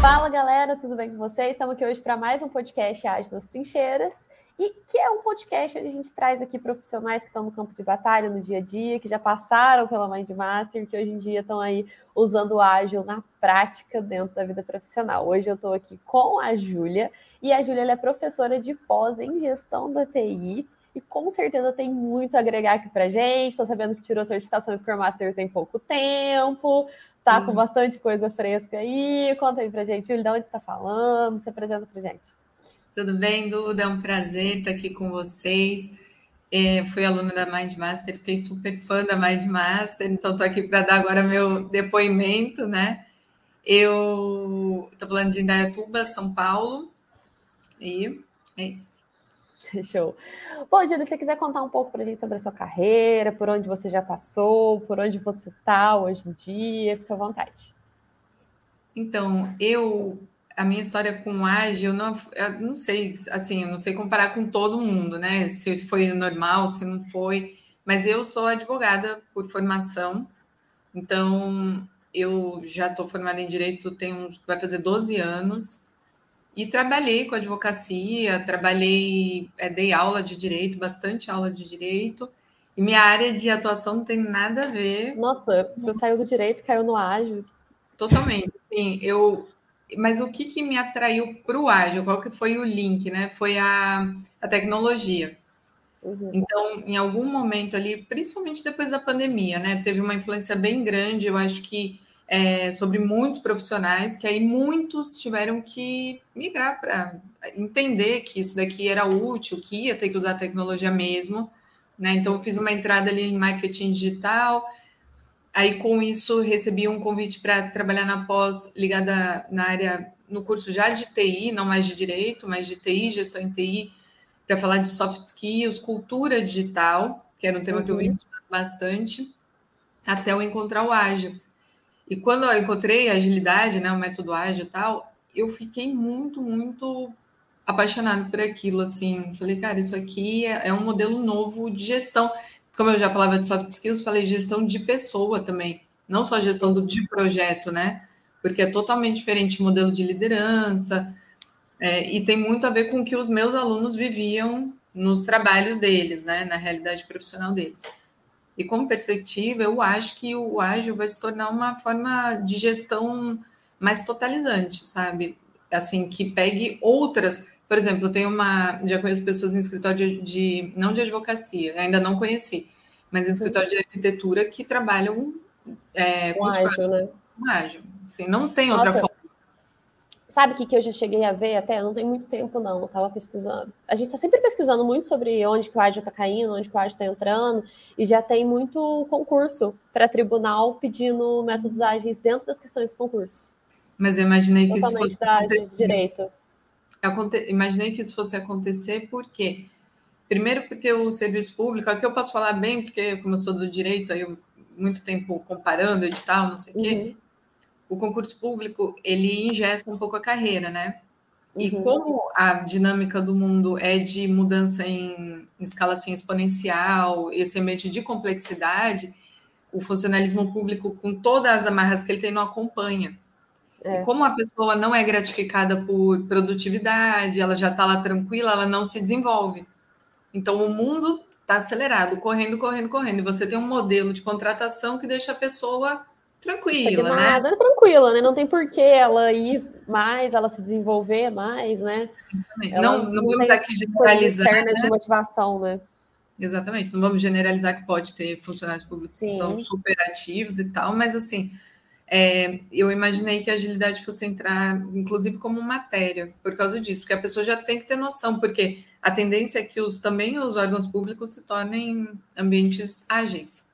Fala galera, tudo bem com vocês? Estamos aqui hoje para mais um podcast Ágil nas Trincheiras, e que é um podcast onde a gente traz aqui profissionais que estão no campo de batalha no dia a dia, que já passaram pela Mindmaster, que hoje em dia estão aí usando o ágil na prática dentro da vida profissional. Hoje eu estou aqui com a Júlia, e a Júlia é professora de pós em gestão da TI, e com certeza tem muito a agregar aqui para gente. Estou sabendo que tirou certificação Scrum Master tem pouco tempo, tá com bastante coisa fresca aí. Conta aí pra gente, Júlia, de onde está falando? Se apresenta pra gente. Tudo bem, Duda? É um prazer estar aqui com vocês. É, fui aluna da Mindmaster, fiquei super fã da Mindmaster, então estou aqui para dar agora meu depoimento, né? Eu estou falando de Indaiatuba, São Paulo, e é isso. Show. Bom, Júlia, se você quiser contar um pouco para a gente sobre a sua carreira, por onde você já passou, por onde você está hoje em dia, fica à vontade. Então, eu, a minha história com ágil, eu não, eu não sei, assim, eu não sei comparar com todo mundo, né? Se foi normal, se não foi, mas eu sou advogada por formação, então eu já estou formada em direito, uns, vai fazer 12 anos. E trabalhei com advocacia, trabalhei, é, dei aula de direito, bastante aula de direito. E minha área de atuação não tem nada a ver. Nossa, você saiu do direito, caiu no ágil. Totalmente. Sim, eu. Mas o que, que me atraiu para o ágil? Qual que foi o link, né? Foi a, a tecnologia. Uhum. Então, em algum momento ali, principalmente depois da pandemia, né? Teve uma influência bem grande. Eu acho que é, sobre muitos profissionais, que aí muitos tiveram que migrar para entender que isso daqui era útil, que ia ter que usar tecnologia mesmo. Né? Então, eu fiz uma entrada ali em marketing digital. Aí, com isso, recebi um convite para trabalhar na pós ligada na área, no curso já de TI, não mais de direito, mas de TI, gestão em TI, para falar de soft skills, cultura digital, que era um tema uhum. que eu ia estudar bastante, até eu encontrar o ágil. E quando eu encontrei a agilidade, né, o método ágil e tal, eu fiquei muito, muito apaixonado por aquilo, assim. Falei, cara, isso aqui é, é um modelo novo de gestão. Como eu já falava de soft skills, falei gestão de pessoa também, não só gestão do, de projeto, né? Porque é totalmente diferente o modelo de liderança, é, e tem muito a ver com o que os meus alunos viviam nos trabalhos deles, né? Na realidade profissional deles. E como perspectiva, eu acho que o ágil vai se tornar uma forma de gestão mais totalizante, sabe? Assim, que pegue outras. Por exemplo, eu tenho uma. Já conheço pessoas em escritório de, de não de advocacia, ainda não conheci, mas em escritório de arquitetura que trabalham é, com, com ágil, né? Com ágil. Assim, não tem Nossa, outra forma. Sabe o que, que eu já cheguei a ver até? Não tem muito tempo, não. Eu estava pesquisando. A gente está sempre pesquisando muito sobre onde que o ágil está caindo, onde que o ágil está entrando, e já tem muito concurso para tribunal pedindo métodos ágeis dentro das questões de concurso. Mas eu imaginei que isso fosse. De direito. Imaginei que isso fosse acontecer porque. Primeiro, porque o serviço público, aqui eu posso falar bem, porque como eu sou do direito, aí eu muito tempo comparando edital, não sei o quê. O concurso público ele ingesta um pouco a carreira, né? E uhum. como a dinâmica do mundo é de mudança em, em escala assim, exponencial, esse ambiente de complexidade, o funcionalismo público, com todas as amarras que ele tem, não acompanha. É. E como a pessoa não é gratificada por produtividade, ela já está lá tranquila, ela não se desenvolve. Então, o mundo está acelerado, correndo, correndo, correndo. E você tem um modelo de contratação que deixa a pessoa tranquila, né? tranquila, né? Não tem por que ela ir mais, ela se desenvolver mais, né? Não, não, não vamos aqui generalizar. Né? de motivação, né? Exatamente, não vamos generalizar que pode ter funcionários públicos Sim. que são super ativos e tal, mas assim, é, eu imaginei que a agilidade fosse entrar, inclusive, como matéria, por causa disso, porque a pessoa já tem que ter noção, porque a tendência é que os, também os órgãos públicos se tornem ambientes ágeis.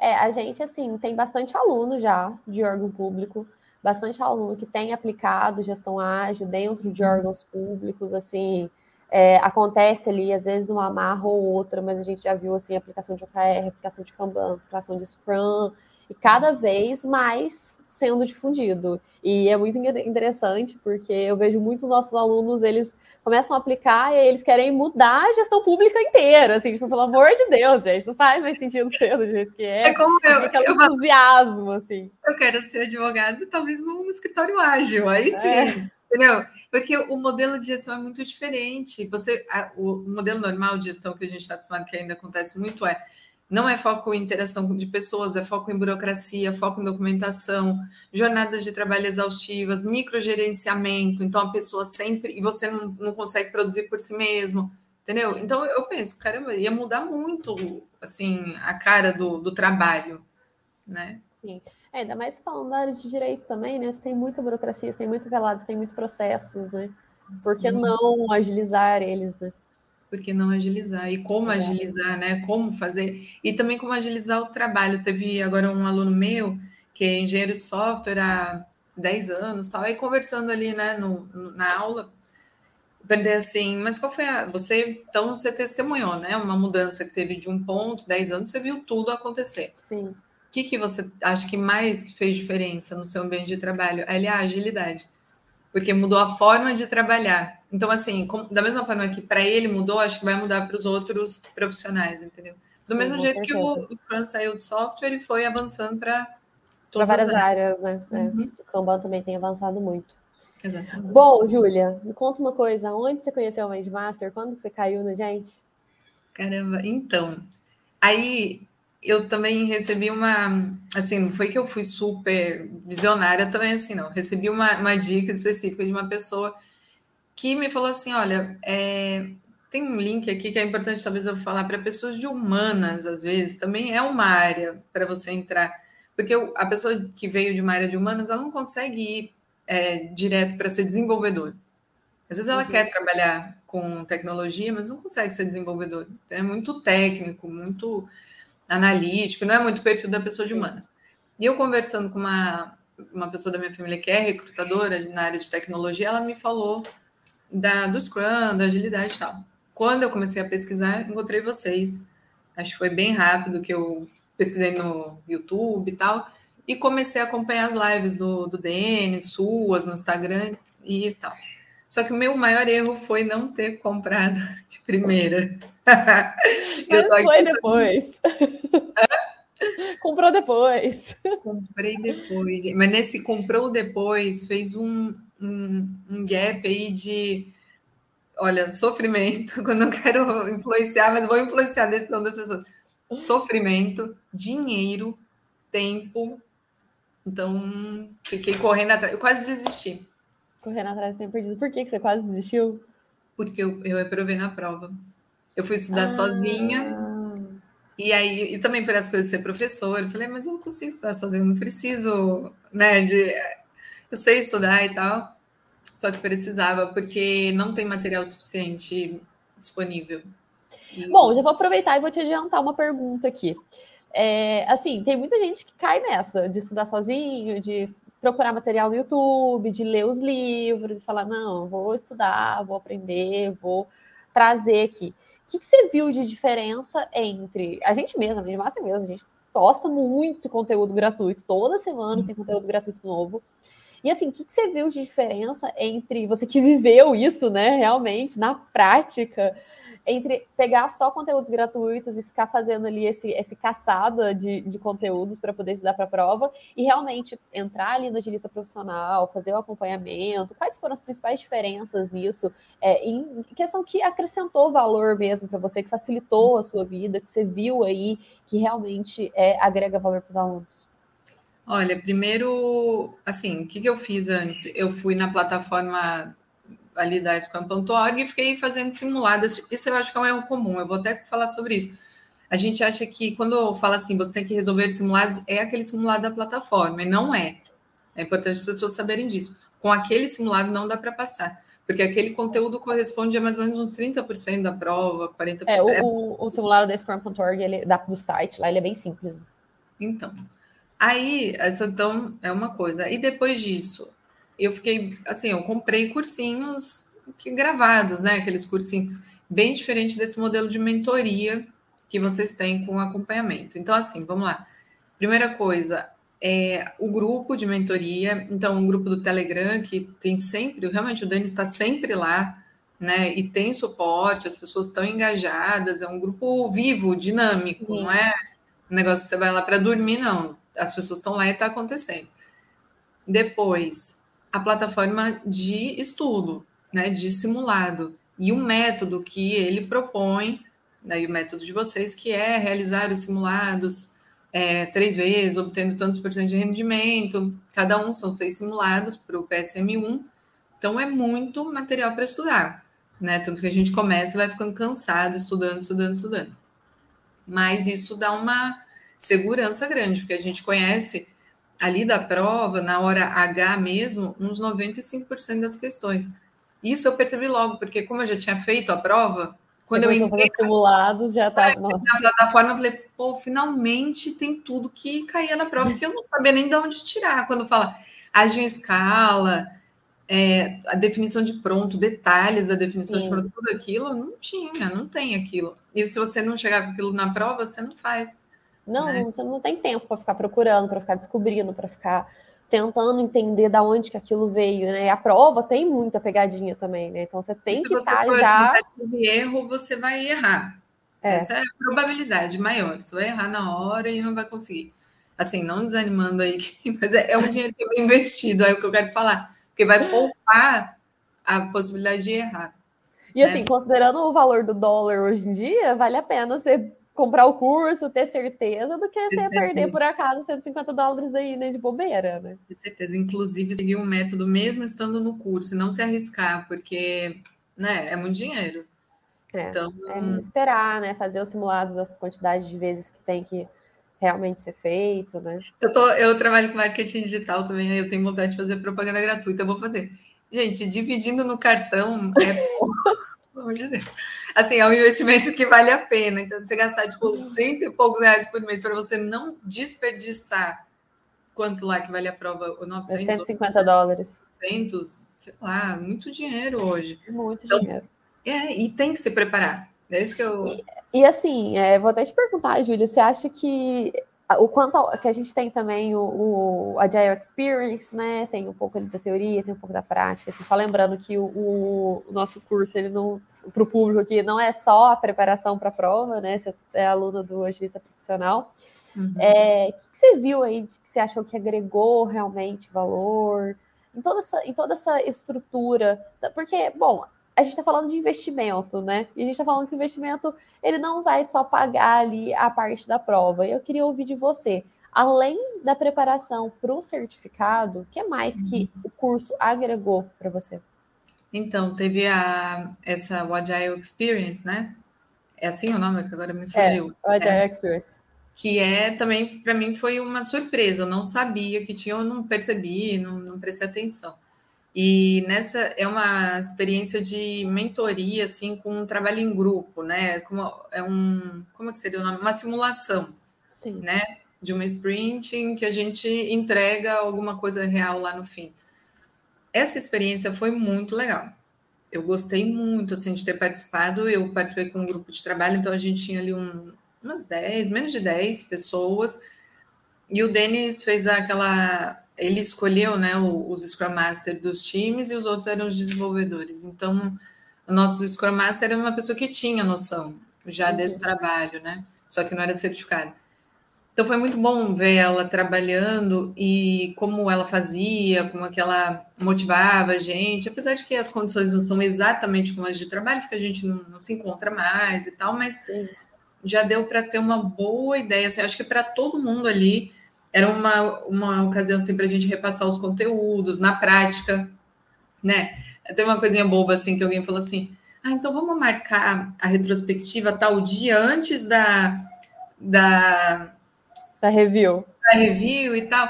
É, a gente, assim, tem bastante aluno já de órgão público, bastante aluno que tem aplicado gestão ágil dentro de órgãos públicos, assim, é, acontece ali, às vezes, uma amarra ou outra, mas a gente já viu, assim, aplicação de OKR, aplicação de Kanban, aplicação de Scrum, e cada vez mais sendo difundido. E é muito interessante porque eu vejo muitos nossos alunos, eles começam a aplicar e eles querem mudar a gestão pública inteira, assim, tipo, pelo amor de Deus, gente, não faz mais sentido ser do jeito que é. É como eu, Fica eu, entusiasmo, assim. Eu quero ser advogado, talvez num escritório ágil, aí sim. É. Entendeu? Porque o modelo de gestão é muito diferente. Você, a, o modelo normal de gestão que a gente está acostumado, que ainda acontece muito, é não é foco em interação de pessoas, é foco em burocracia, foco em documentação, jornadas de trabalho exaustivas, microgerenciamento. Então, a pessoa sempre. E você não, não consegue produzir por si mesmo, entendeu? Então, eu penso, caramba, ia mudar muito, assim, a cara do, do trabalho, né? Sim. É, ainda mais falando da área de direito também, né? Você tem muita burocracia, você tem muito velado, você tem muitos processos, né? Por que não agilizar eles, né? Porque não agilizar? E como é. agilizar, né? Como fazer? E também como agilizar o trabalho. Teve agora um aluno meu, que é engenheiro de software há 10 anos, tal, aí conversando ali, né, no, na aula, perguntei assim, mas qual foi a. Você, então, você testemunhou, né? Uma mudança que teve de um ponto, 10 anos, você viu tudo acontecer. Sim. O que, que você acha que mais fez diferença no seu ambiente de trabalho? Ele, a agilidade porque mudou a forma de trabalhar. Então, assim, da mesma forma que para ele mudou, acho que vai mudar para os outros profissionais, entendeu? Do Sim, mesmo jeito certeza. que o, o Fran saiu do software e foi avançando para todas várias áreas, áreas né? É, uhum. É, o Kanban também tem avançado muito. Exatamente. Bom, Júlia, me conta uma coisa. Onde você conheceu o Mindmaster? Quando que você caiu na gente? Caramba, então. Aí eu também recebi uma, assim, não foi que eu fui super visionária também, assim, não. Recebi uma, uma dica específica de uma pessoa que me falou assim, olha, é, tem um link aqui que é importante talvez eu falar para pessoas de humanas, às vezes, também é uma área para você entrar, porque a pessoa que veio de uma área de humanas, ela não consegue ir é, direto para ser desenvolvedor. Às vezes ela uhum. quer trabalhar com tecnologia, mas não consegue ser desenvolvedor. É muito técnico, muito analítico, não é muito perfil da pessoa de humanas. E eu conversando com uma, uma pessoa da minha família que é recrutadora na área de tecnologia, ela me falou da, do Scrum, da agilidade e tal. Quando eu comecei a pesquisar, encontrei vocês. Acho que foi bem rápido que eu pesquisei no YouTube e tal. E comecei a acompanhar as lives do, do DN, suas, no Instagram e tal. Só que o meu maior erro foi não ter comprado de primeira. Mas foi depois. comprou depois. Comprei depois. Mas nesse comprou depois fez um, um, um gap aí de olha, sofrimento, quando eu quero influenciar, mas vou influenciar a decisão das pessoas. Sofrimento, dinheiro, tempo. Então, fiquei correndo atrás. Eu quase desisti. Correndo atrás do tempo perdido. Por que, que você quase desistiu? Porque eu, eu reprovei na prova. Eu fui estudar ah. sozinha. E aí, e também por as coisas de ser professor, eu falei, mas eu não consigo estudar sozinha, eu não preciso, né, de... Eu sei estudar e tal, só que precisava, porque não tem material suficiente disponível. E... Bom, já vou aproveitar e vou te adiantar uma pergunta aqui. É, assim, tem muita gente que cai nessa, de estudar sozinho, de procurar material no YouTube, de ler os livros e falar, não, vou estudar, vou aprender, vou trazer aqui. Que, que você viu de diferença entre a gente mesma, a gente mesmo, a gente posta muito conteúdo gratuito, toda semana tem conteúdo gratuito novo. E assim, o que, que você viu de diferença entre você que viveu isso, né, realmente, na prática, entre pegar só conteúdos gratuitos e ficar fazendo ali esse, esse caçada de, de conteúdos para poder estudar para a prova e realmente entrar ali na agilista profissional, fazer o acompanhamento? Quais foram as principais diferenças nisso? É, em questão que acrescentou valor mesmo para você, que facilitou a sua vida, que você viu aí que realmente é, agrega valor para os alunos? Olha, primeiro, assim, o que, que eu fiz antes? Eu fui na plataforma ali da Scrum.org e fiquei fazendo simuladas. Isso eu acho que é um erro comum, eu vou até falar sobre isso. A gente acha que quando fala assim, você tem que resolver simulados, é aquele simulado da plataforma, e não é. É importante as pessoas saberem disso. Com aquele simulado não dá para passar, porque aquele conteúdo corresponde a mais ou menos uns 30% da prova, 40%. É, o, o, o simulado da Scrum.org, do site, lá ele é bem simples. Então, aí, essa então é uma coisa. E depois disso, eu fiquei assim, eu comprei cursinhos que gravados, né? Aqueles cursinhos bem diferente desse modelo de mentoria que vocês têm com acompanhamento. Então, assim, vamos lá. Primeira coisa, é o grupo de mentoria, então o grupo do Telegram, que tem sempre, realmente o Dani está sempre lá, né? E tem suporte, as pessoas estão engajadas, é um grupo vivo, dinâmico, Sim. não é um negócio que você vai lá para dormir, não. As pessoas estão lá e está acontecendo. Depois, a plataforma de estudo, né? De simulado. E o método que ele propõe, né, o método de vocês, que é realizar os simulados é, três vezes, obtendo tantos por cento de rendimento. Cada um são seis simulados para o PSM1. Então, é muito material para estudar, né? Tanto que a gente começa e vai ficando cansado, estudando, estudando, estudando. Mas isso dá uma segurança grande, porque a gente conhece ali da prova, na hora H mesmo, uns 95% das questões. Isso eu percebi logo, porque como eu já tinha feito a prova, quando eu entrei simulados, já estava. Na plataforma, eu falei, pô, finalmente tem tudo que caía na prova, que eu não sabia nem de onde tirar. Quando fala age em escala, é, a definição de pronto, detalhes da definição Sim. de pronto, tudo aquilo, não tinha, não tem aquilo. E se você não chegar com aquilo na prova, você não faz. Não, né? você não tem tempo para ficar procurando, para ficar descobrindo, para ficar tentando entender da onde que aquilo veio, né? E a prova tem muita pegadinha também, né? Então você tem que estar tá já. De erro, você vai errar. É. Essa é a probabilidade maior. Você vai errar na hora e não vai conseguir. Assim, não desanimando aí, mas é, é um dinheiro que é investido, é o que eu quero falar. Porque vai poupar a possibilidade de errar. E assim, né? considerando o valor do dólar hoje em dia, vale a pena você comprar o curso, ter certeza, do que você perder por acaso 150 dólares aí, né, de bobeira, né? Com certeza. Inclusive, seguir um método mesmo estando no curso, e não se arriscar, porque, né, é muito dinheiro. É, então, é esperar, né, fazer os simulados da quantidade de vezes que tem que realmente ser feito, né? Eu, tô, eu trabalho com marketing digital também, aí eu tenho vontade de fazer propaganda gratuita, eu vou fazer. Gente, dividindo no cartão é. Assim, é um investimento que vale a pena. Então, você gastar, tipo, uhum. cento e poucos reais por mês para você não desperdiçar quanto lá que vale a prova? 900? 150 dólares. 200, sei lá, muito dinheiro hoje. Muito então, dinheiro. É, e tem que se preparar. É isso que eu. E, e assim, é, vou até te perguntar, Júlia, você acha que o quanto que a gente tem também o, o Agile Experience, né? Tem um pouco da teoria, tem um pouco da prática. Assim, só lembrando que o, o, nosso curso, ele não, para o público aqui, não é só a preparação para a prova, né? Você é aluna do agilista profissional. Uhum. É, o que, que, você viu aí de que você achou que agregou realmente valor em toda essa, em toda essa estrutura? Porque, bom, a gente está falando de investimento, né? E a gente está falando que o investimento ele não vai só pagar ali a parte da prova. Eu queria ouvir de você, além da preparação para o certificado, o que mais que uhum. o curso agregou para você? Então, teve a, essa o Agile Experience, né? É assim o nome que agora me fugiu. É, o Agile é. Experience. Que é também, para mim, foi uma surpresa. Eu não sabia que tinha, eu não percebi, não, não prestei atenção. E nessa é uma experiência de mentoria, assim, com um trabalho em grupo, né? Como é um, como é que seria o nome? Uma simulação, Sim. né? De uma sprint em que a gente entrega alguma coisa real lá no fim. Essa experiência foi muito legal. Eu gostei muito, assim, de ter participado. Eu participei com um grupo de trabalho, então a gente tinha ali um, umas 10, menos de 10 pessoas. E o Denis fez aquela ele escolheu né, os Scrum Master dos times e os outros eram os desenvolvedores. Então, o nosso Scrum Master era uma pessoa que tinha noção já uhum. desse trabalho, né? Só que não era certificado. Então foi muito bom ver ela trabalhando e como ela fazia, como é que ela motivava a gente, apesar de que as condições não são exatamente como as de trabalho, porque a gente não, não se encontra mais e tal, mas Sim. já deu para ter uma boa ideia. Assim, acho que para todo mundo ali era uma, uma ocasião assim, para a gente repassar os conteúdos na prática, né? Tem uma coisinha boba assim que alguém falou assim: ah, então vamos marcar a retrospectiva tal dia antes da da, da review. Da review e tal.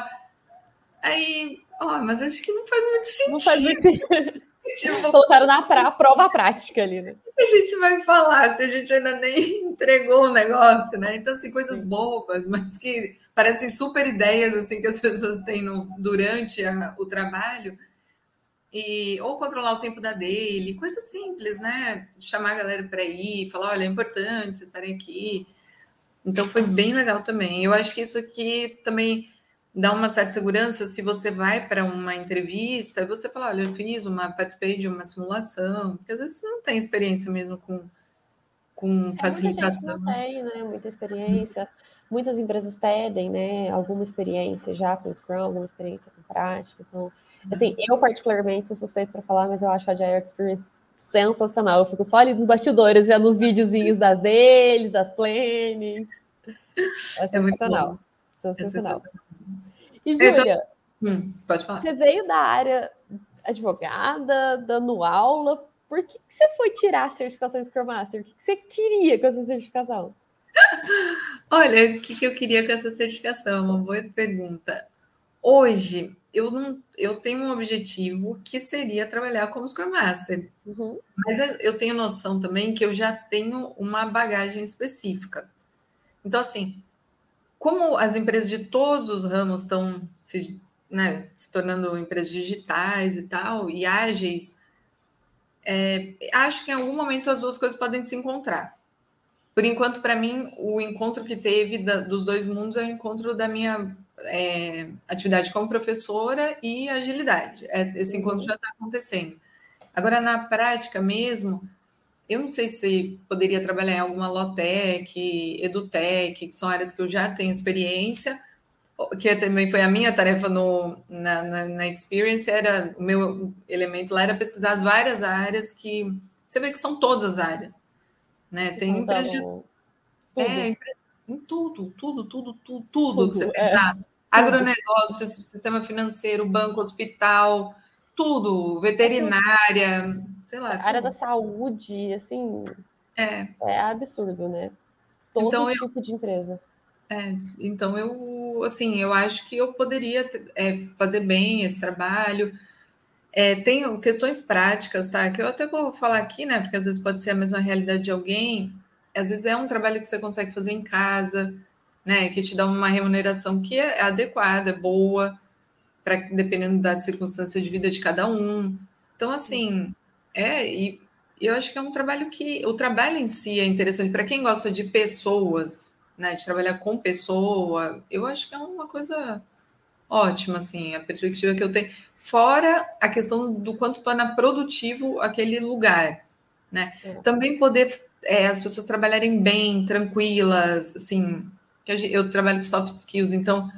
Aí, ó, mas acho que não faz muito sentido. Não faz muito sentido. Tipo, Colocaram na pra, prova prática ali, né? A gente vai falar se a gente ainda nem entregou o negócio, né? Então, assim, coisas bobas, mas que parecem super ideias, assim, que as pessoas têm no, durante a, o trabalho. E, ou controlar o tempo da dele, coisas simples, né? Chamar a galera para ir, falar, olha, é importante vocês estarem aqui. Então foi bem legal também. Eu acho que isso aqui também dá uma certa segurança se você vai para uma entrevista e você fala, olha, eu fiz uma, participei de uma simulação, porque às vezes você não tem experiência mesmo com, com facilitação. É, muita gente não tem, né? Muita experiência. Muitas empresas pedem, né? Alguma experiência já com Scrum, alguma experiência com prática. Então, assim, eu particularmente sou suspeito para falar, mas eu acho a Agile Experience sensacional. Eu fico só ali dos bastidores, vendo os videozinhos das deles, das plannings. É sensacional. É sensacional. É sensacional. E, Júlia, hum, pode falar. Você veio da área advogada, dando aula. Por que, que você foi tirar a certificação Scrum Master? O que, que você queria com essa certificação? Olha, o que, que eu queria com essa certificação? Uma boa pergunta. Hoje, eu não eu tenho um objetivo que seria trabalhar como Scrum Master. Uhum. Mas eu tenho noção também que eu já tenho uma bagagem específica. Então, assim, como as empresas de todos os ramos estão se, né, se tornando empresas digitais e tal, e ágeis, é, acho que em algum momento as duas coisas podem se encontrar. Por enquanto, para mim, o encontro que teve da, dos dois mundos é o encontro da minha é, atividade como professora e agilidade. Esse encontro já está acontecendo. Agora, na prática mesmo, eu não sei se poderia trabalhar em alguma Lotec, Edutec, que são áreas que eu já tenho experiência, que também foi a minha tarefa no, na, na, na Experience, era o meu elemento lá era pesquisar as várias áreas que você vê que são todas as áreas. Né? Tem empresas de, é, em tudo, tudo, tudo, tudo, tudo, que você é. pensar. É. Agronegócio, sistema financeiro, banco, hospital, tudo, veterinária, sei lá. A área da saúde, assim, é, é absurdo, né? Todo então, tipo eu, de empresa. É, então eu, assim, eu acho que eu poderia é, fazer bem esse trabalho. É, tem questões práticas, tá? Que eu até vou falar aqui, né? Porque às vezes pode ser a mesma realidade de alguém, às vezes é um trabalho que você consegue fazer em casa, né? Que te dá uma remuneração que é adequada, boa, para dependendo da circunstância de vida de cada um. Então, assim, é, e eu acho que é um trabalho que o trabalho em si é interessante para quem gosta de pessoas, né? De trabalhar com pessoa, eu acho que é uma coisa ótima, assim, a perspectiva que eu tenho. Fora a questão do quanto torna produtivo aquele lugar, né? É. Também poder é, as pessoas trabalharem bem, tranquilas, assim. Eu trabalho com soft skills, então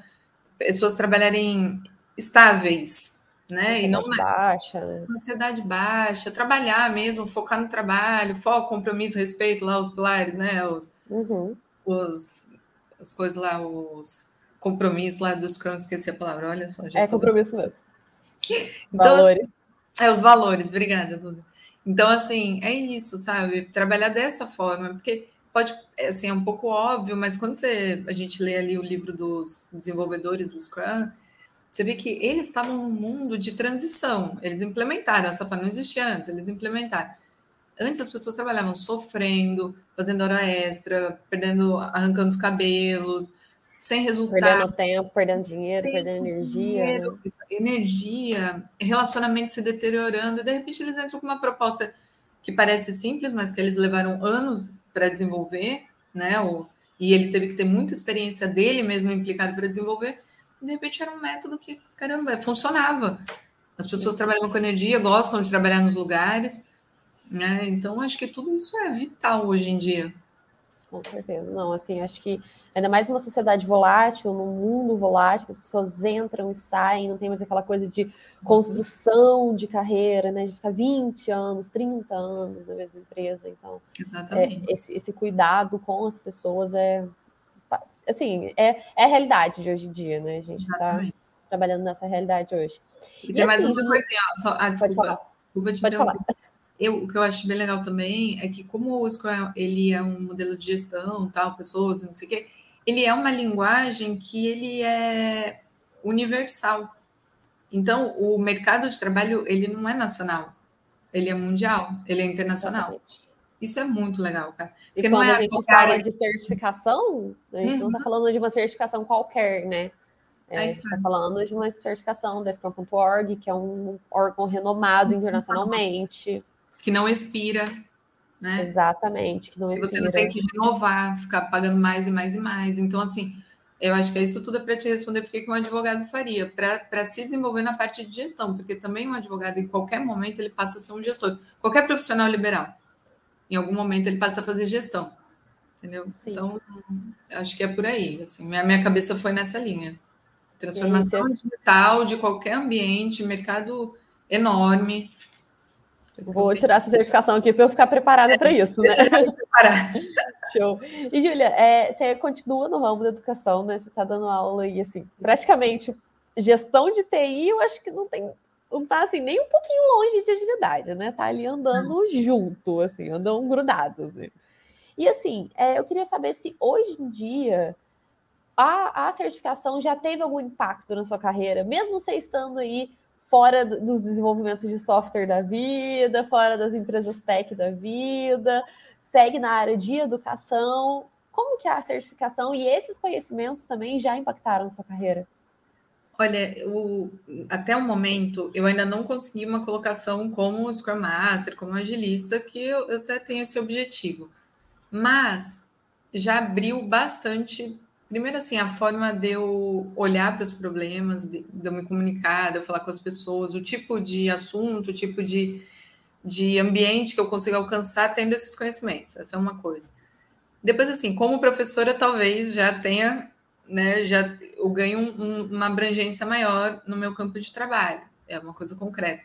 pessoas trabalharem estáveis, né? E não baixa, né? Ansiedade baixa, trabalhar mesmo, focar no trabalho, foco, compromisso, respeito lá, os pilares, né? Os, uhum. os as coisas lá, os compromissos lá dos Scrum, esqueci a palavra, olha só. é compromisso mesmo. Então, valores. Assim, é, os valores, obrigada, Duda. Então, assim, é isso, sabe? Trabalhar dessa forma, porque pode, assim, é um pouco óbvio, mas quando você, a gente lê ali o livro dos desenvolvedores do Scrum, você vê que eles estavam num mundo de transição, eles implementaram essa não existia antes, eles implementaram. Antes as pessoas trabalhavam sofrendo, fazendo hora extra, perdendo, arrancando os cabelos, sem resultado. Perdendo tempo, perdendo dinheiro, perdendo energia. Dinheiro, né? Energia, relacionamento se deteriorando, e de repente eles entram com uma proposta que parece simples, mas que eles levaram anos para desenvolver, né? O, e ele teve que ter muita experiência dele mesmo implicado para desenvolver. De repente era um método que, caramba, funcionava. As pessoas trabalham com energia, gostam de trabalhar nos lugares, né? Então acho que tudo isso é vital hoje em dia. Com certeza. Não, assim, acho que ainda mais numa sociedade volátil, num mundo volátil, que as pessoas entram e saem, não tem mais aquela coisa de construção de carreira, né? De ficar 20 anos, 30 anos na mesma empresa. Então, é, esse, esse, cuidado com as pessoas é assim, é, é a realidade de hoje em dia, né? A gente está trabalhando nessa realidade hoje. E, e tem assim, mais uma coisinha, só, ah, desculpa, desculpa te Pode falar. Eu, o que eu acho bem legal também é que como o Scrum ele é um modelo de gestão, tal, pessoas, não sei o quê, ele é uma linguagem que ele é universal. Então, o mercado de trabalho ele não é nacional, ele é mundial, ele é internacional. Exatamente. Isso é muito legal, cara. Porque e quando é a gente fala de certificação, a gente uhum. não está falando de uma certificação qualquer, né? É, a gente está falando de uma certificação da Scrum.org, que é um órgão renomado internacionalmente que não expira. né? Exatamente, que não Você não tem que renovar, ficar pagando mais e mais e mais. Então, assim, eu acho que é isso tudo é para te responder porque que um advogado faria, para se desenvolver na parte de gestão, porque também um advogado, em qualquer momento, ele passa a ser um gestor. Qualquer profissional liberal, em algum momento, ele passa a fazer gestão. Entendeu? Sim. Então, acho que é por aí. Assim, minha, minha cabeça foi nessa linha. Transformação digital de qualquer ambiente, mercado enorme. Vou tirar essa certificação aqui para eu ficar preparada é, para isso, né? Show. E, Júlia, é, você continua no ramo da educação, né? Você está dando aula e, assim, praticamente gestão de TI, eu acho que não tem, não tá, assim, nem um pouquinho longe de agilidade, né? Tá ali andando junto, assim, andam grudados, né? E, assim, é, eu queria saber se hoje em dia a, a certificação já teve algum impacto na sua carreira, mesmo você estando aí fora dos desenvolvimentos de software da vida, fora das empresas tech da vida, segue na área de educação. Como que é a certificação e esses conhecimentos também já impactaram a sua carreira? Olha, até o momento eu ainda não consegui uma colocação como Scrum Master, como agilista, que eu, eu até tenho esse objetivo. Mas já abriu bastante Primeiro, assim, a forma de eu olhar para os problemas, de, de, eu me comunicar, de eu falar com as pessoas, o tipo de assunto, o tipo de, de ambiente que eu consigo alcançar tendo esses conhecimentos. Essa é uma coisa. Depois, assim, como professora, talvez já tenha, né, já eu ganho um, um, uma abrangência maior no meu campo de trabalho. É uma coisa concreta.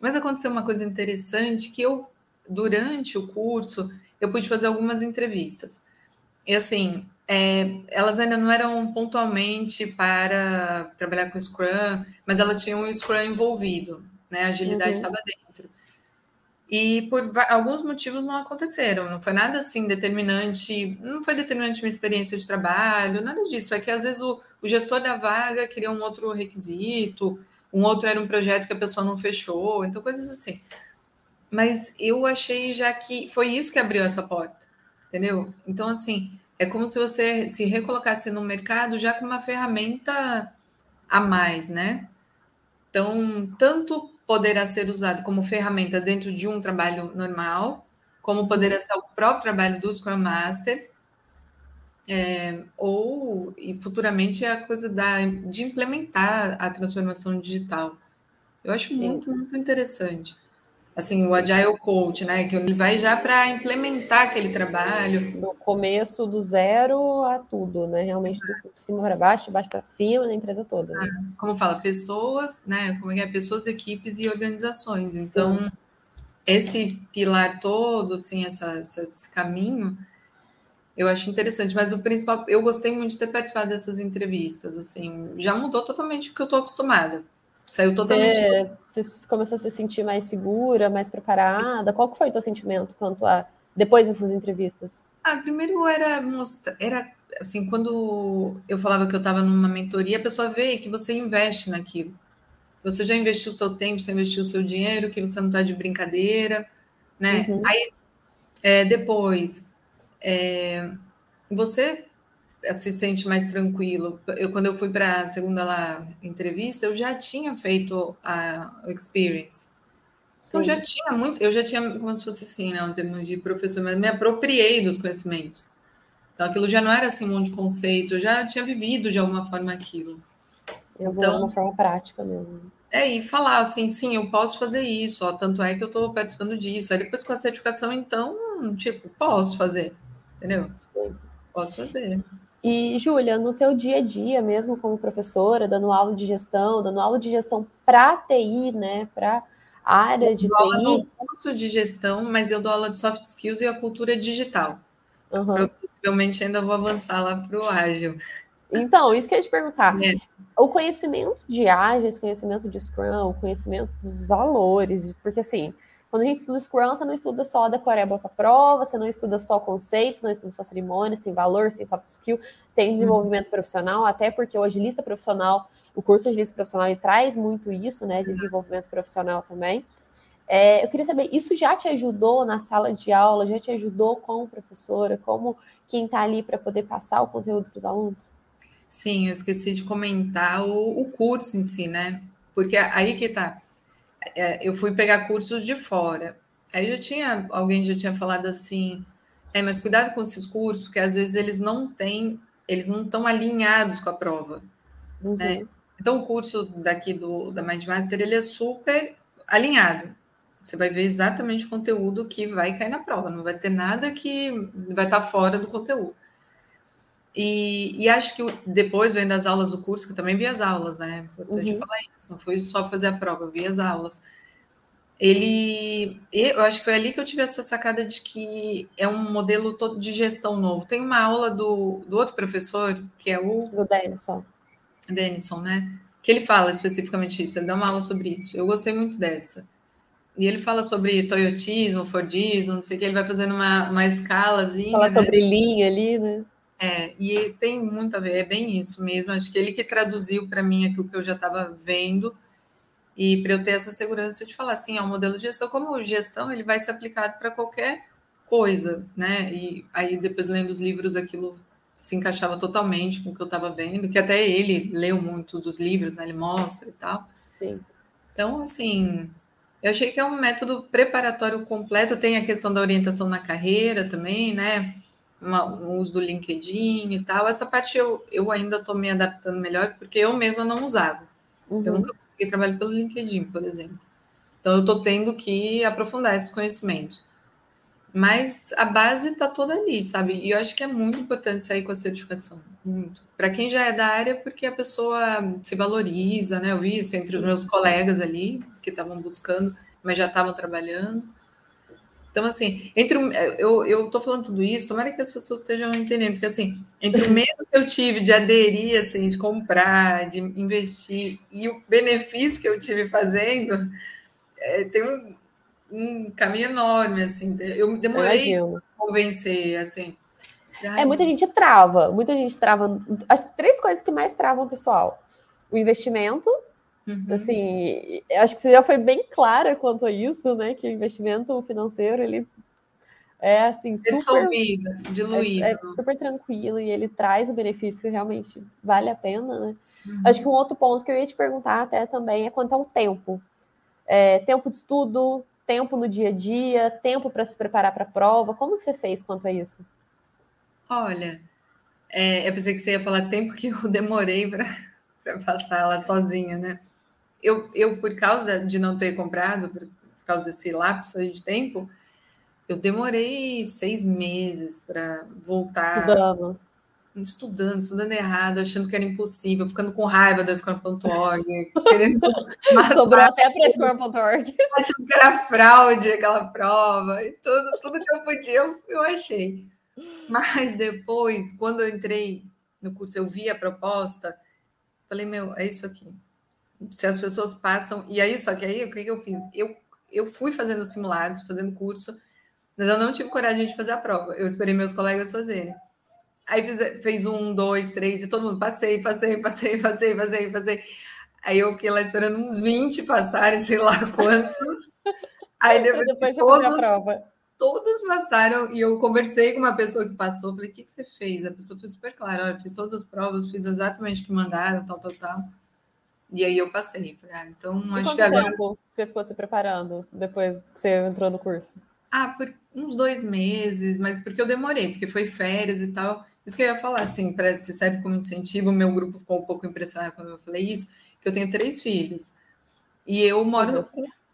Mas aconteceu uma coisa interessante que eu, durante o curso, eu pude fazer algumas entrevistas. E assim, é, elas ainda não eram pontualmente para trabalhar com Scrum, mas ela tinha um Scrum envolvido, né? A agilidade estava uhum. dentro. E por alguns motivos não aconteceram, não foi nada assim determinante, não foi determinante minha experiência de trabalho, nada disso. É que às vezes o, o gestor da vaga queria um outro requisito, um outro era um projeto que a pessoa não fechou, então coisas assim. Mas eu achei já que foi isso que abriu essa porta, entendeu? Então, assim, é como se você se recolocasse no mercado já com uma ferramenta a mais, né? Então, tanto poderá ser usado como ferramenta dentro de um trabalho normal, como poderá ser o próprio trabalho do Scrum Master, é, ou e futuramente a coisa da, de implementar a transformação digital. Eu acho muito, muito interessante assim, o Agile Coach, né? Que ele vai já para implementar aquele trabalho. Do começo, do zero a tudo, né? Realmente do cima para baixo, de baixo para cima, na empresa toda. Né? Ah, como fala, pessoas, né? Como é que é? Pessoas, equipes e organizações. Então, Sim. esse pilar todo, assim, essa, esse caminho, eu acho interessante. Mas o principal, eu gostei muito de ter participado dessas entrevistas, assim, já mudou totalmente o que eu estou acostumada. Saiu totalmente. Você, você, começou a se sentir mais segura, mais preparada? Sim. Qual que foi o teu sentimento quanto a depois dessas entrevistas? Ah, primeiro era mostrar, era assim, quando eu falava que eu estava numa mentoria, a pessoa vê que você investe naquilo. Você já investiu o seu tempo, você investiu o seu dinheiro, que você não está de brincadeira, né? Uhum. Aí é, depois é, você se sente mais tranquilo. Eu, quando eu fui para a segunda lá, entrevista, eu já tinha feito a experience. Sim. Eu já tinha muito, eu já tinha, como se fosse assim, né, um termo de professor, mas me apropriei dos conhecimentos. Então, aquilo já não era assim um monte de conceito, eu já tinha vivido de alguma forma aquilo. Eu vou então, de uma forma prática mesmo. É, e falar assim, sim, eu posso fazer isso, ó, tanto é que eu estou participando disso. Aí depois com a certificação, então, tipo, posso fazer, entendeu? Sim. Posso fazer. E, Júlia, no teu dia a dia, mesmo como professora, dando aula de gestão, dando aula de gestão para TI, né, para área eu de TI. Aula curso de gestão, mas eu dou aula de soft skills e a cultura digital. Uhum. Eu possivelmente ainda vou avançar lá para o ágil. Então, isso que eu ia te perguntar. É. O conhecimento de ágil, esse conhecimento de Scrum, o conhecimento dos valores, porque assim, quando a gente estuda Scrum, você não estuda só decoreba para prova, você não estuda só conceitos, não estuda só cerimônias, tem valor, tem soft skill, tem desenvolvimento profissional, até porque o agilista profissional, o curso de agilista profissional, ele traz muito isso, né, de desenvolvimento profissional também. É, eu queria saber, isso já te ajudou na sala de aula, já te ajudou como professora, como quem está ali para poder passar o conteúdo para os alunos? Sim, eu esqueci de comentar o, o curso em si, né? Porque aí que está eu fui pegar cursos de fora. Aí já tinha, alguém já tinha falado assim, é, mas cuidado com esses cursos, porque às vezes eles não têm, eles não estão alinhados com a prova. Uhum. Né? Então, o curso daqui do, da Mindmaster, ele é super alinhado. Você vai ver exatamente o conteúdo que vai cair na prova, não vai ter nada que vai estar fora do conteúdo. E, e acho que depois, vendo as aulas do curso, que eu também vi as aulas, né? Importante uhum. falar isso, não foi só fazer a prova, eu vi as aulas ele eu acho que foi ali que eu tive essa sacada de que é um modelo todo de gestão novo. Tem uma aula do, do outro professor, que é o. Do Denison. Denison, né? Que ele fala especificamente isso, ele dá uma aula sobre isso. Eu gostei muito dessa. E ele fala sobre toyotismo, fordismo, não sei o que, ele vai fazendo uma, uma escalazinha. Fala né? sobre linha ali, né? É, e tem muito a ver, é bem isso mesmo. Acho que ele que traduziu para mim aquilo que eu já estava vendo e para eu ter essa segurança de falar assim, é um modelo de gestão, como gestão, ele vai ser aplicado para qualquer coisa, né? E aí depois lendo os livros aquilo se encaixava totalmente com o que eu estava vendo, que até ele leu muito dos livros, né? Ele mostra e tal. Sim. Então, assim, eu achei que é um método preparatório completo, tem a questão da orientação na carreira também, né? Uma, um uso do LinkedIn e tal. Essa parte eu, eu ainda estou me adaptando melhor, porque eu mesma não usava. Uhum. Eu nunca consegui trabalho pelo LinkedIn, por exemplo. Então, eu estou tendo que aprofundar esses conhecimentos. Mas a base está toda ali, sabe? E eu acho que é muito importante sair com a certificação. Muito. Para quem já é da área, porque a pessoa se valoriza, né? Eu vi isso entre os meus colegas ali, que estavam buscando, mas já estavam trabalhando. Então, assim, entre o, eu, eu tô falando tudo isso, tomara que as pessoas estejam entendendo, porque assim, entre o medo que eu tive de aderir, assim, de comprar, de investir, e o benefício que eu tive fazendo, é, tem um, um caminho enorme, assim. Eu demorei a convencer, assim. É, muita gente trava, muita gente trava. As três coisas que mais travam o pessoal: o investimento, Uhum. Assim, acho que você já foi bem clara quanto a isso, né? Que o investimento financeiro ele é assim super dissolvido, diluído, é, é, super tranquilo e ele traz o benefício que realmente vale a pena, né? Uhum. Acho que um outro ponto que eu ia te perguntar até também é quanto ao tempo, é, tempo de estudo, tempo no dia a dia, tempo para se preparar para a prova. Como que você fez quanto a isso? Olha, é, eu pensei que você ia falar tempo que eu demorei para passar ela sozinha, né? Eu, eu por causa de não ter comprado, por causa desse lapso aí de tempo, eu demorei seis meses para voltar. Estudando. Estudando, estudando errado, achando que era impossível, ficando com raiva da Escola.org, querendo. Sobrou até para a Escola.org. Achando que era fraude aquela prova, e tudo, tudo que eu podia, eu, eu achei. Mas depois, quando eu entrei no curso, eu vi a proposta, falei, meu, é isso aqui se as pessoas passam. E aí, só que aí, o que, que eu fiz? Eu, eu fui fazendo simulados, fazendo curso, mas eu não tive coragem de fazer a prova. Eu esperei meus colegas fazerem. Aí fiz, fez um, dois, três, e todo mundo passei, passei, passei, passei, passei, passei. Aí eu fiquei lá esperando uns 20 passarem, sei lá quantos. Aí depois, depois todos, todos passaram, e eu conversei com uma pessoa que passou, falei, o que, que você fez? A pessoa foi super clara, olha, fiz todas as provas, fiz exatamente o que mandaram, tal, tal, tal. E aí eu passei. Falei, ah, então e acho que agora. Tempo você ficou se preparando depois que você entrou no curso? Ah, por uns dois meses, mas porque eu demorei, porque foi férias e tal. Isso que eu ia falar, assim, para se serve como incentivo, o meu grupo ficou um pouco impressionado quando eu falei isso, que eu tenho três filhos. E eu moro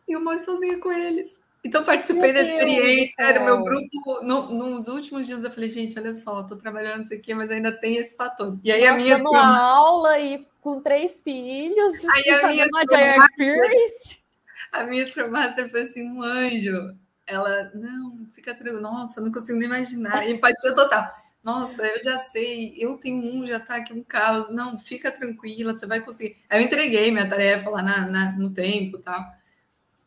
e eu moro sozinha com eles. Então, participei da experiência, era o meu grupo. No, nos últimos dias eu falei, gente, olha só, estou trabalhando isso aqui, mas ainda tem esse fator. E aí Nossa, a minha. Uma aula e com três filhos. Aí a minha Experience. A minha Scrum Master foi assim, um anjo. Ela, não, fica tranquilo. Nossa, não consigo nem imaginar. Empatia total. Nossa, eu já sei, eu tenho um, já tá aqui um caos. Não, fica tranquila, você vai conseguir. Aí eu entreguei minha tarefa lá na, na no tempo tal.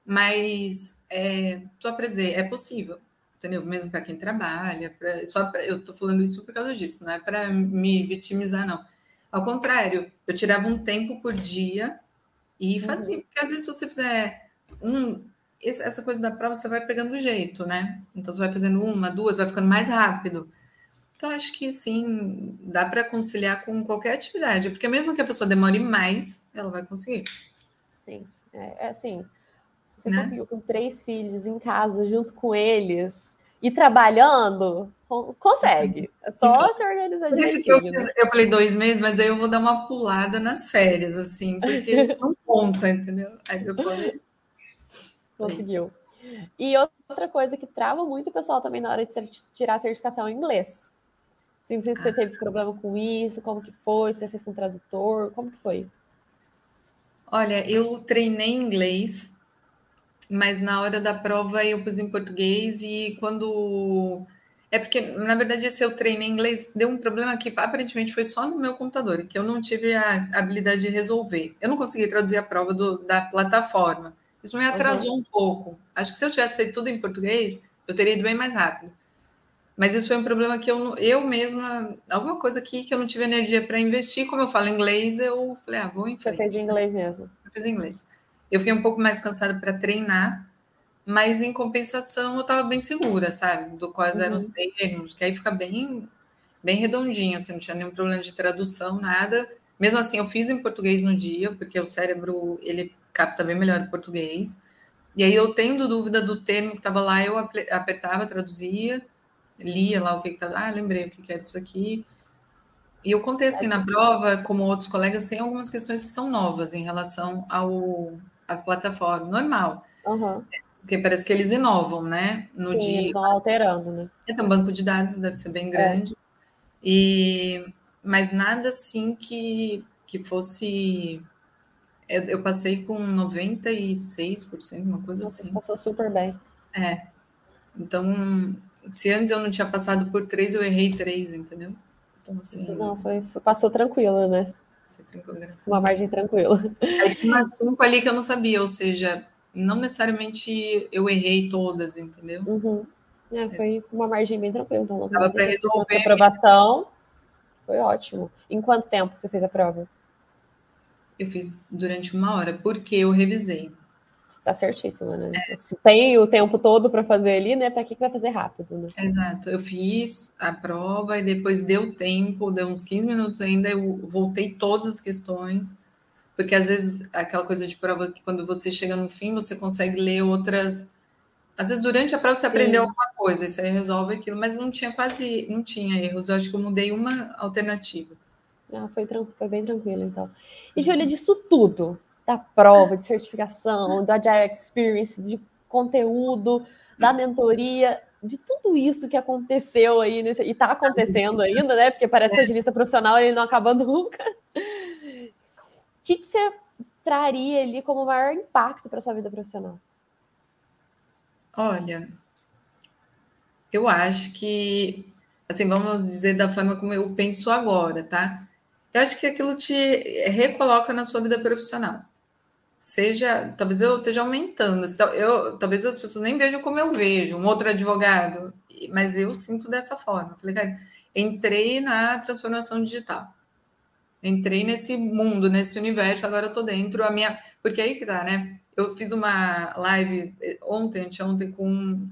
Mas, é, só para dizer, é possível, entendeu? Mesmo para quem trabalha. Pra, só pra, eu tô falando isso por causa disso, não é para me vitimizar, não. Ao contrário, eu tirava um tempo por dia e uhum. fazia, uhum. porque às vezes se você fizer um, essa coisa da prova, você vai pegando o jeito, né? Então você vai fazendo uma, duas, vai ficando mais rápido. Então acho que sim, dá para conciliar com qualquer atividade, porque mesmo que a pessoa demore mais, ela vai conseguir. Sim, é, é assim. Se você né? conseguiu com três filhos em casa, junto com eles, e trabalhando, consegue. É só então, se organizar direitinho. Eu, né? eu falei dois meses, mas aí eu vou dar uma pulada nas férias, assim, porque não conta, entendeu? Aí depois. Conseguiu. E outra coisa que trava muito o pessoal também na hora de tirar a certificação em inglês. Assim, não sei se você teve problema com isso, como que foi, se você fez com tradutor, como que foi? Olha, eu treinei inglês, mas na hora da prova eu pus em português e quando é porque, na verdade, esse eu treinei inglês deu um problema que aparentemente foi só no meu computador, que eu não tive a habilidade de resolver. Eu não consegui traduzir a prova do, da plataforma. Isso me atrasou uhum. um pouco. Acho que se eu tivesse feito tudo em português, eu teria ido bem mais rápido. Mas isso foi um problema que eu, eu mesma, alguma coisa aqui que eu não tive energia para investir. Como eu falo inglês, eu falei, ah, vou em frente. Você fez em inglês mesmo? Eu fiz em inglês. Eu fiquei um pouco mais cansada para treinar, mas em compensação eu estava bem segura, sabe? Do quais uhum. eram os termos, que aí fica bem, bem redondinho, assim, não tinha nenhum problema de tradução, nada. Mesmo assim, eu fiz em português no dia, porque o cérebro, ele capta bem melhor o português. E aí, eu tendo dúvida do termo que estava lá, eu apertava, traduzia, lia lá o que estava. Ah, lembrei o que era isso aqui. E eu contei assim na prova, como outros colegas, tem algumas questões que são novas em relação ao, às plataformas, normal. Uhum. Porque parece que eles inovam, né? No Sim, dia. Eles estão alterando, né? Então, banco de dados deve ser bem grande. É. E, mas nada assim que, que fosse eu passei com 96%, uma coisa Nossa, assim. Você passou super bem. É. Então, se antes eu não tinha passado por três, eu errei três, entendeu? Então, assim. Não, foi, foi passou tranquilo, né? Tranquilo, Uma margem tranquila. Aí tinha umas cinco ali que eu não sabia, ou seja, não necessariamente eu errei todas, entendeu? Uhum. É, foi uma margem bem tranquila. Então, Dava para resolver. A aprovação foi ótimo. Em quanto tempo você fez a prova? Eu fiz durante uma hora, porque eu revisei. Está certíssima, né? É. Se tem o tempo todo para fazer ali, né? Para que, que vai fazer rápido, né? Exato. Eu fiz a prova e depois deu tempo, deu uns 15 minutos ainda, eu voltei todas as questões, porque às vezes aquela coisa de prova que quando você chega no fim, você consegue ler outras. Às vezes durante a prova você Sim. aprendeu alguma coisa, e você resolve aquilo, mas não tinha quase, não tinha erros. Eu acho que eu mudei uma alternativa. Ah, foi, foi bem tranquilo, então. E, Júlia, disso tudo, da prova, de certificação, da Agile Experience, de conteúdo, da mentoria, de tudo isso que aconteceu aí, nesse, e está acontecendo ainda, né? Porque parece que a agilista profissional ele não acaba nunca. O que, que você traria ali como maior impacto para sua vida profissional? Olha, eu acho que, assim, vamos dizer da forma como eu penso agora, tá? Eu acho que aquilo te recoloca na sua vida profissional. Seja, talvez eu esteja aumentando. Eu, talvez as pessoas nem vejam como eu vejo, um outro advogado, mas eu sinto dessa forma. Falei, cara, entrei na transformação digital. Entrei nesse mundo, nesse universo, agora eu tô dentro. A minha. Porque aí que tá, né? Eu fiz uma live ontem, anteontem, com.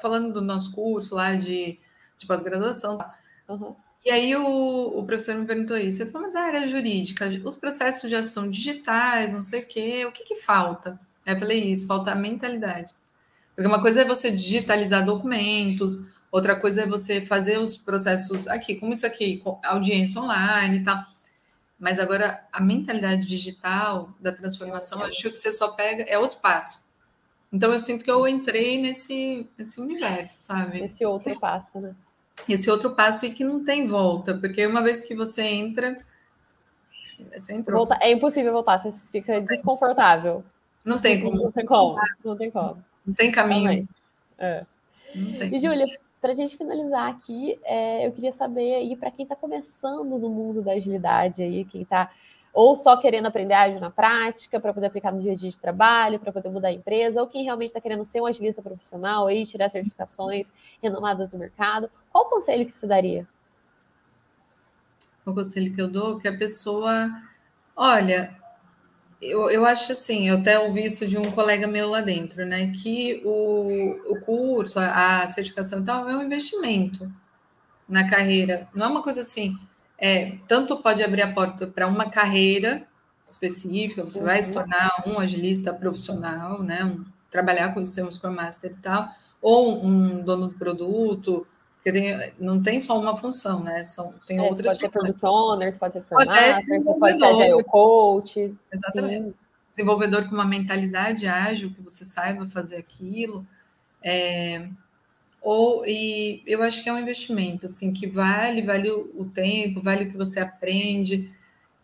falando do nosso curso lá de, de pós-graduação. Uhum. E aí o, o professor me perguntou isso. Ele falou, mas a área jurídica, os processos já são digitais, não sei o quê, o que, que falta? Aí eu falei isso, falta a mentalidade. Porque uma coisa é você digitalizar documentos, outra coisa é você fazer os processos aqui, como isso aqui, audiência online e tal. Mas agora a mentalidade digital da transformação, acho que você só pega, é outro passo. Então eu sinto que eu entrei nesse, nesse universo, sabe? Esse outro passo, né? Esse outro passo e que não tem volta, porque uma vez que você entra, você entrou. Volta, é impossível voltar, você fica desconfortável. Não tem como. Não tem como, não tem como. Não tem caminho. É. Tem. E, Júlia, para a gente finalizar aqui, é, eu queria saber aí, para quem está começando no mundo da agilidade aí, quem está ou só querendo aprender ágil na prática para poder aplicar no dia a dia de trabalho, para poder mudar a empresa, ou quem realmente está querendo ser um agilista profissional aí, tirar certificações renomadas do mercado. Qual o conselho que você daria? O conselho que eu dou é que a pessoa, olha, eu, eu acho assim, eu até ouvi isso de um colega meu lá dentro, né? Que o, o curso, a, a certificação e tal, é um investimento na carreira. Não é uma coisa assim, é, tanto pode abrir a porta para uma carreira, específica, você uhum. vai se uhum. tornar um agilista profissional, né? Um, trabalhar com o seu Scrum Master e tal, ou um dono do produto, porque tem, não tem só uma função, né? São, tem é, outras pode funções. ser product owner, pode ser Scrum Master, você pode ser agile coach. Exatamente. Sim. Desenvolvedor com uma mentalidade ágil, que você saiba fazer aquilo. É, ou e eu acho que é um investimento assim que vale, vale o, tempo, vale o que você aprende.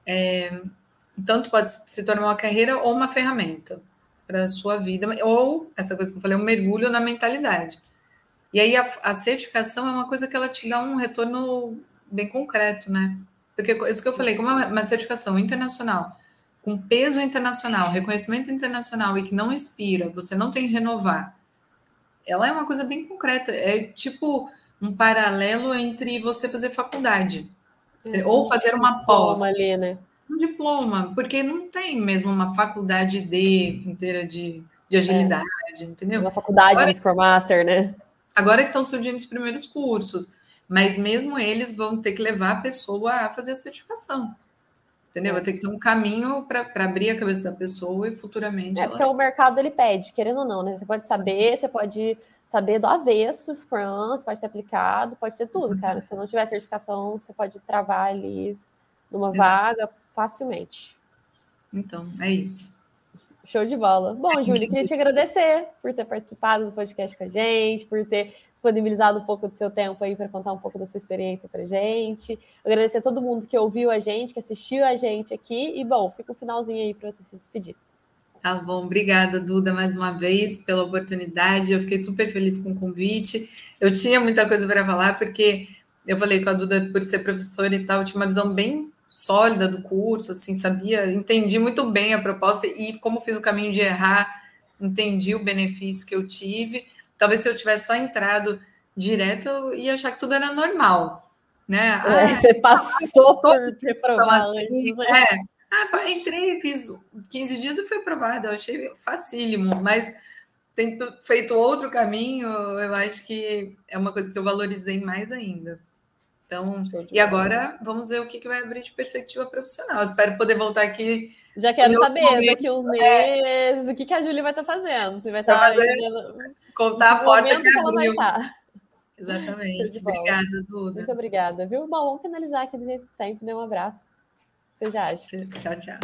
É, tanto pode se tornar uma carreira ou uma ferramenta para a sua vida, ou essa coisa que eu falei, um mergulho na mentalidade. E aí a, a, certificação é uma coisa que ela te dá um retorno bem concreto, né? Porque isso que eu falei, como é uma certificação internacional, com peso internacional, reconhecimento internacional e que não expira, você não tem que renovar ela é uma coisa bem concreta. É tipo um paralelo entre você fazer faculdade é, ou fazer uma pós. Ali, né? Um diploma, porque não tem mesmo uma faculdade de inteira de, de agilidade, é. entendeu? Uma faculdade agora, de Scrum Master, né? Agora que estão surgindo os primeiros cursos, mas mesmo eles vão ter que levar a pessoa a fazer a certificação. Entendeu? Vai ter que ser um caminho para abrir a cabeça da pessoa e futuramente. É ela... porque o mercado ele pede, querendo ou não, né? Você pode saber, você pode saber do avesso, Scrum, você pode ser aplicado, pode ter tudo, cara. Se não tiver certificação, você pode travar ali numa Exato. vaga facilmente. Então, é isso. Show de bola. Bom, Júlia, queria te agradecer por ter participado do podcast com a gente, por ter disponibilizado um pouco do seu tempo aí para contar um pouco da sua experiência para gente. Agradecer a todo mundo que ouviu a gente, que assistiu a gente aqui. E, bom, fica o um finalzinho aí para você se despedir. Tá bom, obrigada, Duda, mais uma vez pela oportunidade. Eu fiquei super feliz com o convite. Eu tinha muita coisa para falar, porque eu falei com a Duda por ser professora e tal, eu tinha uma visão bem sólida do curso, assim, sabia, entendi muito bem a proposta e como fiz o caminho de errar, entendi o benefício que eu tive. Talvez se eu tivesse só entrado direto, eu ia achar que tudo era normal, né? É, ah, você passou por reprovar assim, né? É. Ah, entrei, fiz 15 dias e fui aprovada. Eu achei facílimo, mas tendo feito outro caminho, eu acho que é uma coisa que eu valorizei mais ainda. Então, e agora vamos ver o que, que vai abrir de perspectiva profissional. Eu espero poder voltar aqui. Já quero saber momento, daqui uns é. meses é, o que, que a Júlia vai estar fazendo. Você vai estar fazendo, contar a porta que abriu. Exatamente. Obrigada, Duda. Muito obrigada, viu? Bom, vamos finalizar aqui do jeito que sempre. Dê um abraço. Você já acha. Tchau, tchau.